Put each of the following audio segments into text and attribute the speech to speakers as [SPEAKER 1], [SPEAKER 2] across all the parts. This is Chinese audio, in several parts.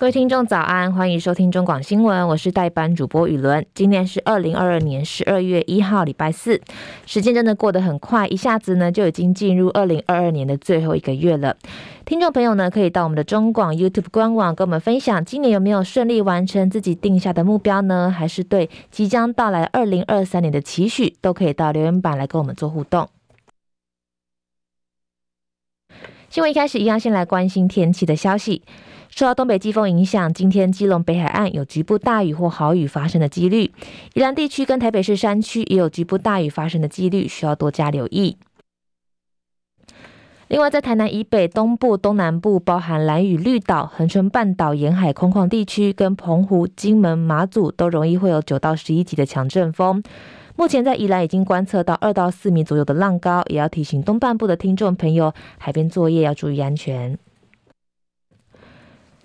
[SPEAKER 1] 各位听众早安，欢迎收听中广新闻，我是代班主播雨伦。今天是二零二二年十二月一号，礼拜四，时间真的过得很快，一下子呢就已经进入二零二二年的最后一个月了。听众朋友呢，可以到我们的中广 YouTube 官网跟我们分享，今年有没有顺利完成自己定下的目标呢？还是对即将到来二零二三年的期许，都可以到留言板来跟我们做互动。新闻一开始一样，先来关心天气的消息。受到东北季风影响，今天基隆北海岸有局部大雨或豪雨发生的几率，宜兰地区跟台北市山区也有局部大雨发生的几率，需要多加留意。另外，在台南以北、东部、东南部，包含兰屿、绿岛、恒春半岛沿海空旷地区，跟澎湖、金门、马祖，都容易会有九到十一级的强阵风。目前在宜兰已经观测到二到四米左右的浪高，也要提醒东半部的听众朋友，海边作业要注意安全。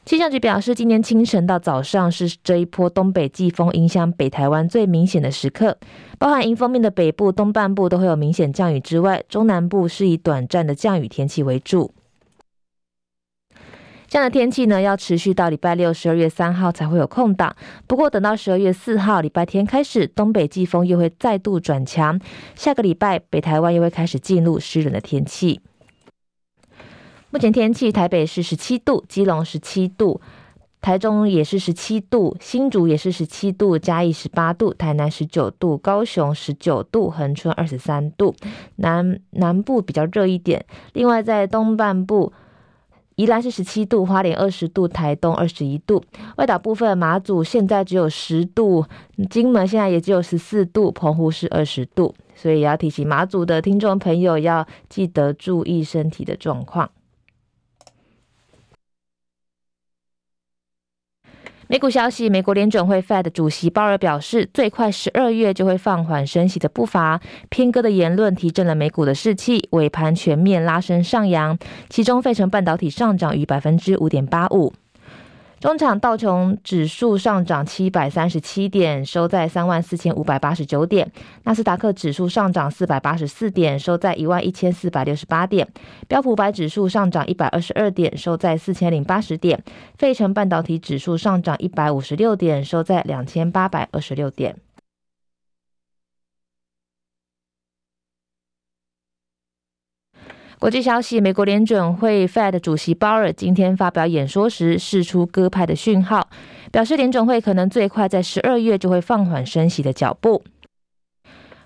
[SPEAKER 1] 气象局表示，今天清晨到早上是这一波东北季风影响北台湾最明显的时刻，包含迎风面的北部、东半部都会有明显降雨之外，中南部是以短暂的降雨天气为主。这样的天气呢，要持续到礼拜六十二月三号才会有空档。不过等到十二月四号礼拜天开始，东北季风又会再度转强，下个礼拜北台湾又会开始进入湿冷的天气。目前天气，台北是十七度，基隆十七度，台中也是十七度，新竹也是十七度，嘉义十八度，台南十九度，高雄十九度，恒春二十三度，南南部比较热一点。另外在东半部，宜兰是十七度，花莲二十度，台东二十一度，外岛部分马祖现在只有十度，金门现在也只有十四度，澎湖是二十度，所以也要提醒马祖的听众朋友要记得注意身体的状况。美股消息，美国联准会 Fed 主席鲍尔表示，最快十二月就会放缓升息的步伐。偏哥的言论提振了美股的士气，尾盘全面拉升上扬，其中费城半导体上涨逾百分之五点八五。中场道琼指数上涨七百三十七点，收在三万四千五百八十九点；纳斯达克指数上涨四百八十四点，收在一万一千四百六十八点；标普百指数上涨一百二十二点，收在四千零八十点；费城半导体指数上涨一百五十六点，收在两千八百二十六点。国际消息：美国联准会 Fed 主席鲍尔今天发表演说时，释出鸽派的讯号，表示联准会可能最快在十二月就会放缓升息的脚步。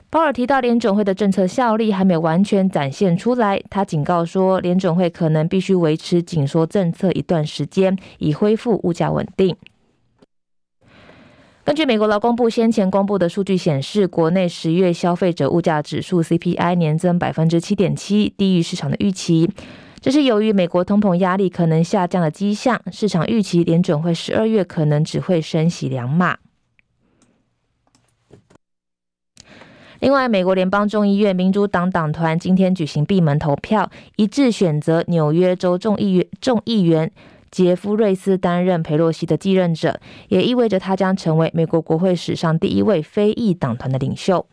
[SPEAKER 1] 鲍尔提到，联准会的政策效力还没完全展现出来，他警告说，联准会可能必须维持紧缩政策一段时间，以恢复物价稳定。根据美国劳工部先前公布的数据显示，国内十月消费者物价指数 CPI 年增百分之七点七，低于市场的预期。这是由于美国通膨压力可能下降的迹象，市场预期联准会十二月可能只会升息两码。另外，美国联邦众议院民主党党团今天举行闭门投票，一致选择纽约州众议员众议员。杰夫瑞斯担任佩洛西的继任者，也意味着他将成为美国国会史上第一位非裔党团的领袖。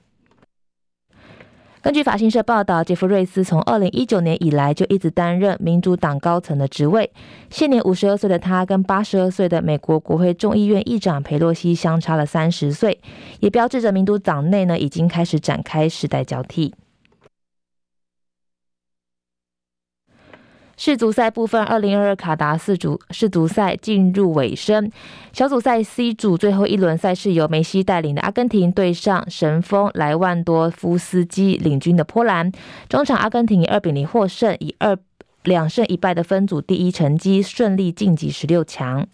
[SPEAKER 1] 根据法新社报道，杰夫瑞斯从二零一九年以来就一直担任民主党高层的职位。现年五十二岁的他，跟八十二岁的美国国会众议院议长佩洛西相差了三十岁，也标志着民主党内呢已经开始展开世代交替。世足赛部分，二零二二卡达四足世足赛进入尾声。小组赛 C 组最后一轮赛事，由梅西带领的阿根廷对上神锋莱万多夫斯基领军的波兰。中场阿根廷以二比零获胜，以二两胜一败的分组第一成绩顺利晋级十六强。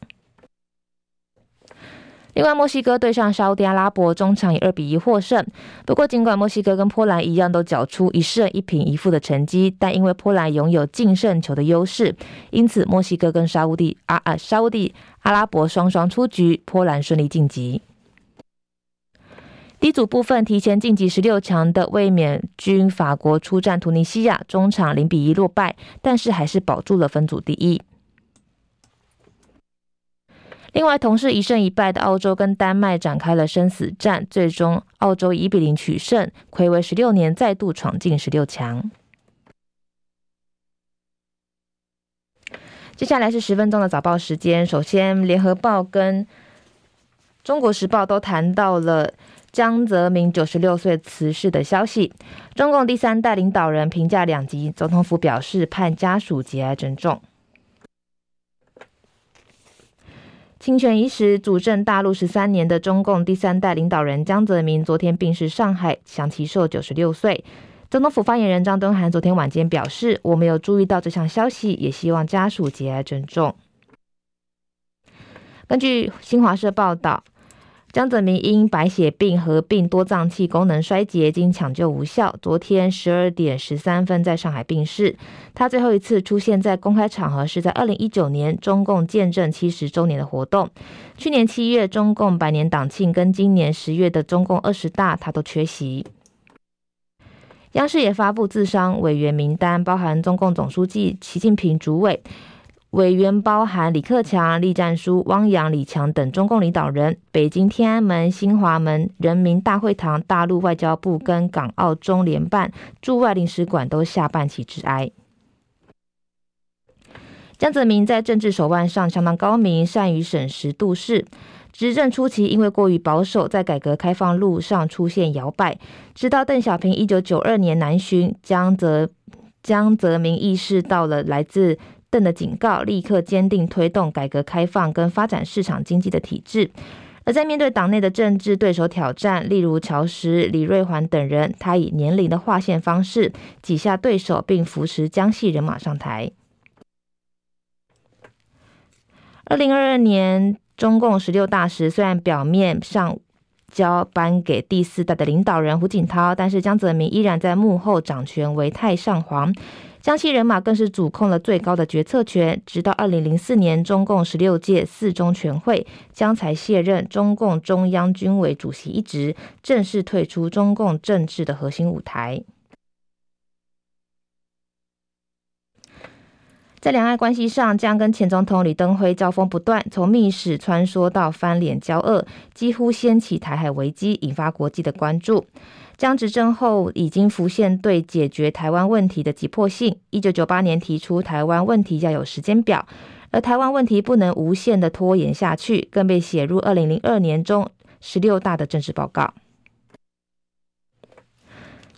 [SPEAKER 1] 另外，墨西哥对上沙乌地阿拉伯，中场以二比一获胜。不过，尽管墨西哥跟波兰一样都缴出一胜一平一负的成绩，但因为波兰拥有净胜球的优势，因此墨西哥跟沙乌地阿啊沙乌地阿拉伯双双出局，波兰顺利晋级。D 组部分，提前晋级十六强的卫冕军法国出战突尼西亚，中场零比一落败，但是还是保住了分组第一。另外，同是一胜一败的澳洲跟丹麦展开了生死战，最终澳洲一比零取胜，睽违十六年再度闯进十六强。接下来是十分钟的早报时间。首先，联合报跟中国时报都谈到了江泽民九十六岁辞世的消息。中共第三代领导人评价两极，总统府表示盼家属节哀珍重。清泉伊始，主政大陆十三年的中共第三代领导人江泽民昨天病逝上海，享耆寿九十六岁。总统府发言人张东涵昨天晚间表示：“我没有注意到这项消息，也希望家属节哀珍重。”根据新华社报道，江泽民因白血病合并多脏器功能衰竭，经抢救无效，昨天十二点十三分在上海病逝。他最后一次出现在公开场合是在二零一九年中共建政七十周年的活动。去年七月中共百年党庆跟今年十月的中共二十大，他都缺席。央视也发布治丧委员名单，包含中共总书记习近平主委，委员包含李克强、栗战书、汪洋、李强等中共领导人。北京天安门、新华门、人民大会堂、大陆外交部跟港澳中联办驻外领事馆都下半旗致哀。江泽民在政治手腕上相当高明，善于审时度势。执政初期，因为过于保守，在改革开放路上出现摇摆。直到邓小平一九九二年南巡，江泽江泽民意识到了来自邓的警告，立刻坚定推动改革开放跟发展市场经济的体制。而在面对党内的政治对手挑战，例如乔石、李瑞环等人，他以年龄的划线方式挤下对手，并扶持江系人马上台。二零二二年。中共十六大时，虽然表面上交颁给第四代的领导人胡锦涛，但是江泽民依然在幕后掌权为太上皇，江西人马更是主控了最高的决策权。直到二零零四年中共十六届四中全会，江才卸任中共中央军委主席一职，正式退出中共政治的核心舞台。在两岸关系上，江跟前总统李登辉交锋不断，从密使穿梭到翻脸交恶，几乎掀起台海危机，引发国际的关注。江执政后已经浮现对解决台湾问题的急迫性。一九九八年提出台湾问题要有时间表，而台湾问题不能无限的拖延下去，更被写入二零零二年中十六大的政治报告。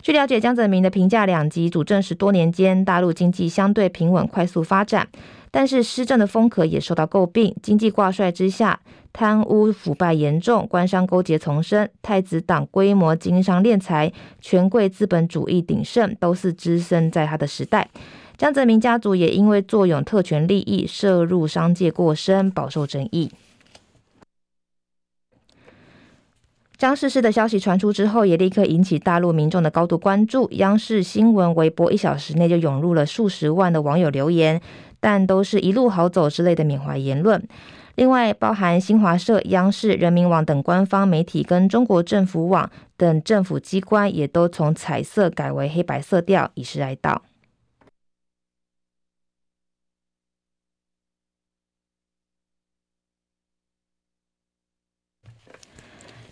[SPEAKER 1] 据了解，江泽民的评价两极，主政十多年间，大陆经济相对平稳、快速发展，但是施政的风格也受到诟病。经济挂帅之下，贪污腐败严重，官商勾结丛生，太子党规模经商敛财，权贵资本主义鼎盛，都是滋生在他的时代。江泽民家族也因为坐拥特权利益，涉入商界过深，饱受争议。张逝世的消息传出之后，也立刻引起大陆民众的高度关注。央视新闻微博一小时内就涌入了数十万的网友留言，但都是一路好走之类的缅怀言论。另外，包含新华社、央视、人民网等官方媒体跟中国政府网等政府机关，也都从彩色改为黑白色调，以示哀悼。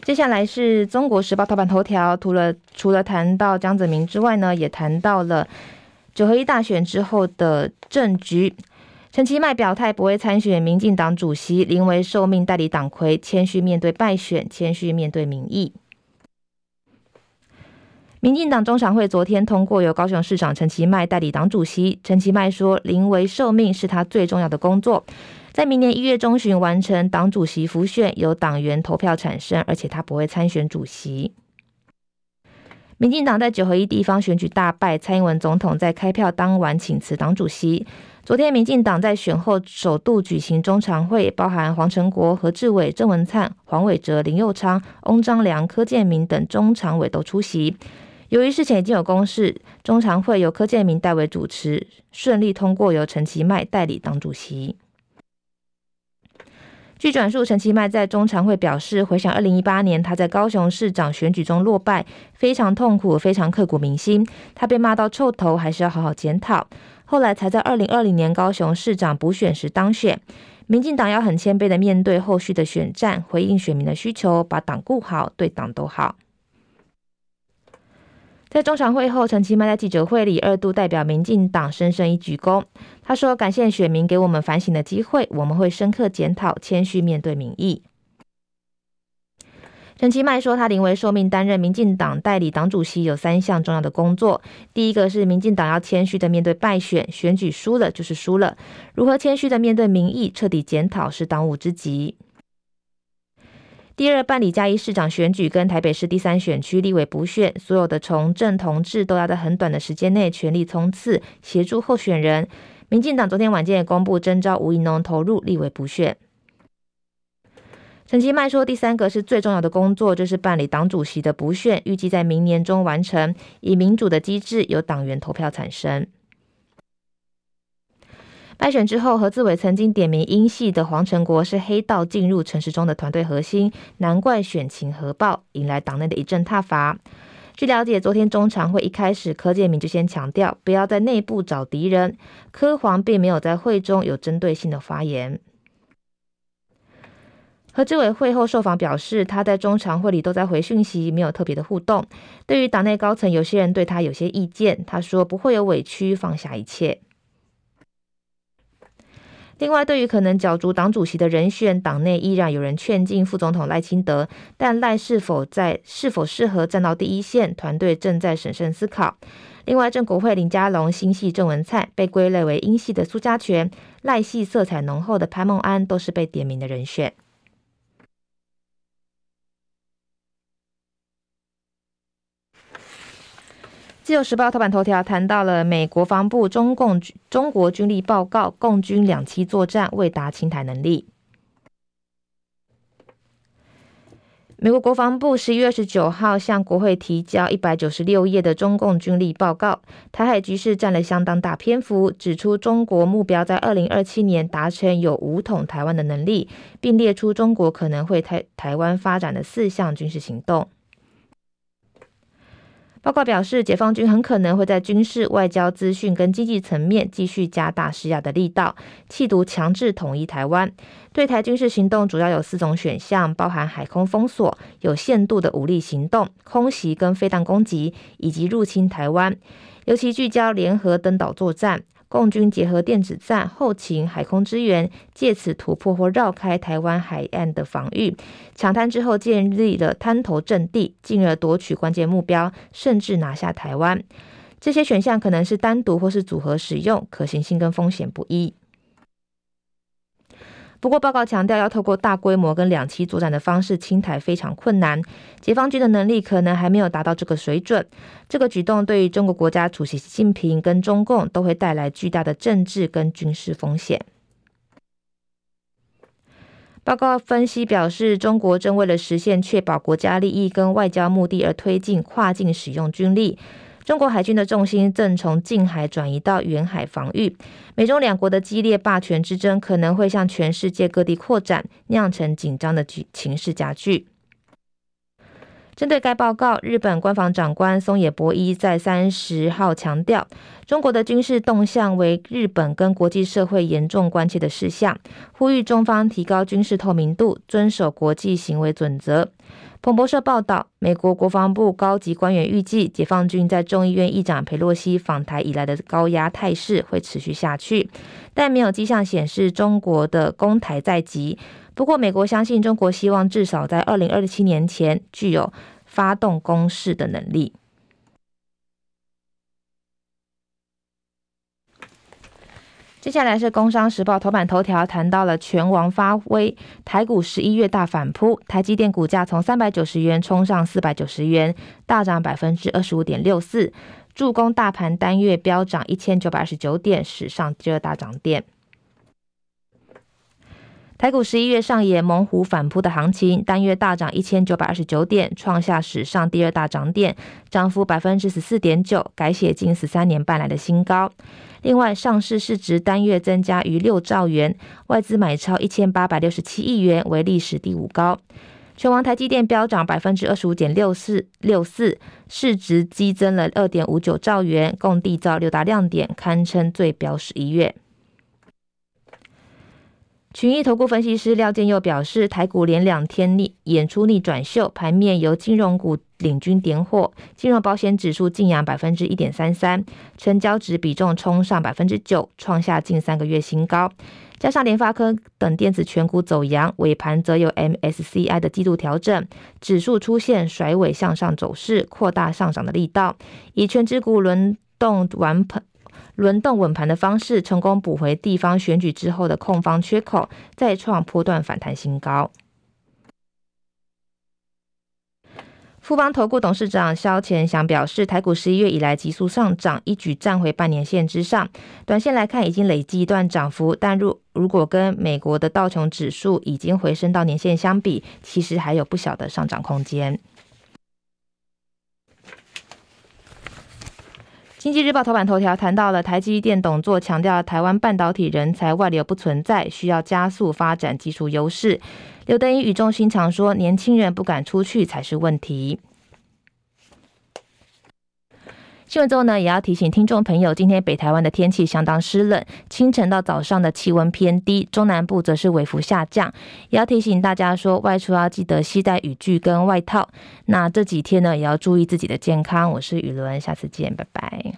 [SPEAKER 1] 接下来是中国时报头版头条，除了除了谈到江泽民之外呢，也谈到了九合一大选之后的政局。陈其迈表态不会参选民进党主席，临危受命代理党魁，谦虚面对败选，谦虚面对民意。民进党中常会昨天通过由高雄市长陈其迈代理党主席。陈其迈说，临危受命是他最重要的工作。在明年一月中旬完成党主席辅选，由党员投票产生，而且他不会参选主席。民进党在九合一地方选举大败，蔡英文总统在开票当晚请辞党主席。昨天，民进党在选后首度举行中常会，包含黄成国、何志伟、郑文灿、黄伟哲、林右昌、翁章梁、柯建铭等中常委都出席。由于事前已经有公示，中常会由柯建铭代为主持，顺利通过由陈其迈代理党主席。据转述，陈其迈在中常会表示，回想二零一八年他在高雄市长选举中落败，非常痛苦，非常刻骨铭心。他被骂到臭头，还是要好好检讨。后来才在二零二零年高雄市长补选时当选。民进党要很谦卑的面对后续的选战，回应选民的需求，把党顾好，对党都好。在中常会后，陈其迈在记者会里二度代表民进党深深一鞠躬。他说：“感谢选民给我们反省的机会，我们会深刻检讨，谦虚面对民意。”陈其迈说：“他临危受命担任民进党代理党主席，有三项重要的工作。第一个是民进党要谦虚的面对败选，选举输了就是输了，如何谦虚的面对民意，彻底检讨是当务之急。”第二，办理嘉义市长选举跟台北市第三选区立委补选，所有的从政同志都要在很短的时间内全力冲刺，协助候选人。民进党昨天晚间也公布征召吴怡农投入立委补选。陈其迈说，第三个是最重要的工作，就是办理党主席的补选，预计在明年中完成，以民主的机制由党员投票产生。败选之后，何志伟曾经点名英系的黄成国是黑道进入陈时中的团队核心，难怪选情核爆，引来党内的一阵挞伐。据了解，昨天中常会一开始，柯建铭就先强调不要在内部找敌人，柯黄并没有在会中有针对性的发言。何志伟会后受访表示，他在中常会里都在回讯息，没有特别的互动。对于党内高层有些人对他有些意见，他说不会有委屈，放下一切。另外，对于可能角逐党主席的人选，党内依然有人劝进副总统赖清德，但赖是否在是否适合站到第一线，团队正在审慎思考。另外，正国会林佳龙、新系郑文灿被归类为英系的苏家全，赖系色彩浓厚的潘孟安，都是被点名的人选。自由时报头版头条谈到了美国防部中共中国军力报告，共军两栖作战未达侵台能力。美国国防部十一月二十九号向国会提交一百九十六页的中共军力报告，台海局势占了相当大篇幅，指出中国目标在二零二七年达成有武统台湾的能力，并列出中国可能会台台湾发展的四项军事行动。报告表示，解放军很可能会在军事、外交、资讯跟经济层面继续加大施压的力道，企图强制统一台湾。对台军事行动主要有四种选项，包含海空封锁、有限度的武力行动、空袭跟飞弹攻击，以及入侵台湾。尤其聚焦联合登岛作战。共军结合电子战、后勤、海空支援，借此突破或绕开台湾海岸的防御，抢滩之后建立了滩头阵地，进而夺取关键目标，甚至拿下台湾。这些选项可能是单独或是组合使用，可行性跟风险不一。不过，报告强调，要透过大规模跟两栖作战的方式清台非常困难，解放军的能力可能还没有达到这个水准。这个举动对于中国国家主席习近平跟中共都会带来巨大的政治跟军事风险。报告分析表示，中国正为了实现确保国家利益跟外交目的而推进跨境使用军力。中国海军的重心正从近海转移到远海防御，美中两国的激烈霸权之争可能会向全世界各地扩展，酿成紧张的局情势加剧。针对该报告，日本官房长官松野博一在三十号强调，中国的军事动向为日本跟国际社会严重关切的事项，呼吁中方提高军事透明度，遵守国际行为准则。彭博社报道，美国国防部高级官员预计，解放军在众议院议长佩洛西访台以来的高压态势会持续下去，但没有迹象显示中国的攻台在即。不过，美国相信中国希望至少在二零二七年前具有发动攻势的能力。接下来是《工商时报》头版头条，谈到了拳王发威，台股十一月大反扑，台积电股价从三百九十元冲上四百九十元，大涨百分之二十五点六四，助攻大盘单月飙涨一千九百二十九点，史上第二大涨点。台股十一月上演猛虎反扑的行情，单月大涨一千九百二十九点，创下史上第二大涨点，涨幅百分之十四点九，改写近十三年半来的新高。另外，上市市值单月增加逾六兆元，外资买超一千八百六十七亿元，为历史第五高。权王台积电飙涨百分之二十五点六四六四，市值激增了二点五九兆元，共缔造六大亮点，堪称最飙十一月。群益投顾分析师廖建佑表示，台股连两天逆演出逆转秀，盘面由金融股领军点火，金融保险指数净扬百分之一点三三，成交值比重冲上百分之九，创下近三个月新高。加上联发科等电子全股走扬，尾盘则有 MSCI 的季度调整，指数出现甩尾向上走势，扩大上涨的力道，以权值股轮动完盘。轮动稳盘的方式，成功补回地方选举之后的空方缺口，再创波段反弹新高。富邦投顾董事长萧乾祥表示，台股十一月以来急速上涨，一举站回半年线之上，短线来看已经累积一段涨幅，但如如果跟美国的道琼指数已经回升到年线相比，其实还有不小的上涨空间。经济日报头版头条谈到了台积电董座强调，台湾半导体人才外流不存在，需要加速发展技术优势。刘德音语重心长说，年轻人不敢出去才是问题。新闻之后呢，也要提醒听众朋友，今天北台湾的天气相当湿冷，清晨到早上的气温偏低，中南部则是微幅下降。也要提醒大家说，外出要记得携带雨具跟外套。那这几天呢，也要注意自己的健康。我是雨伦，下次见，拜拜。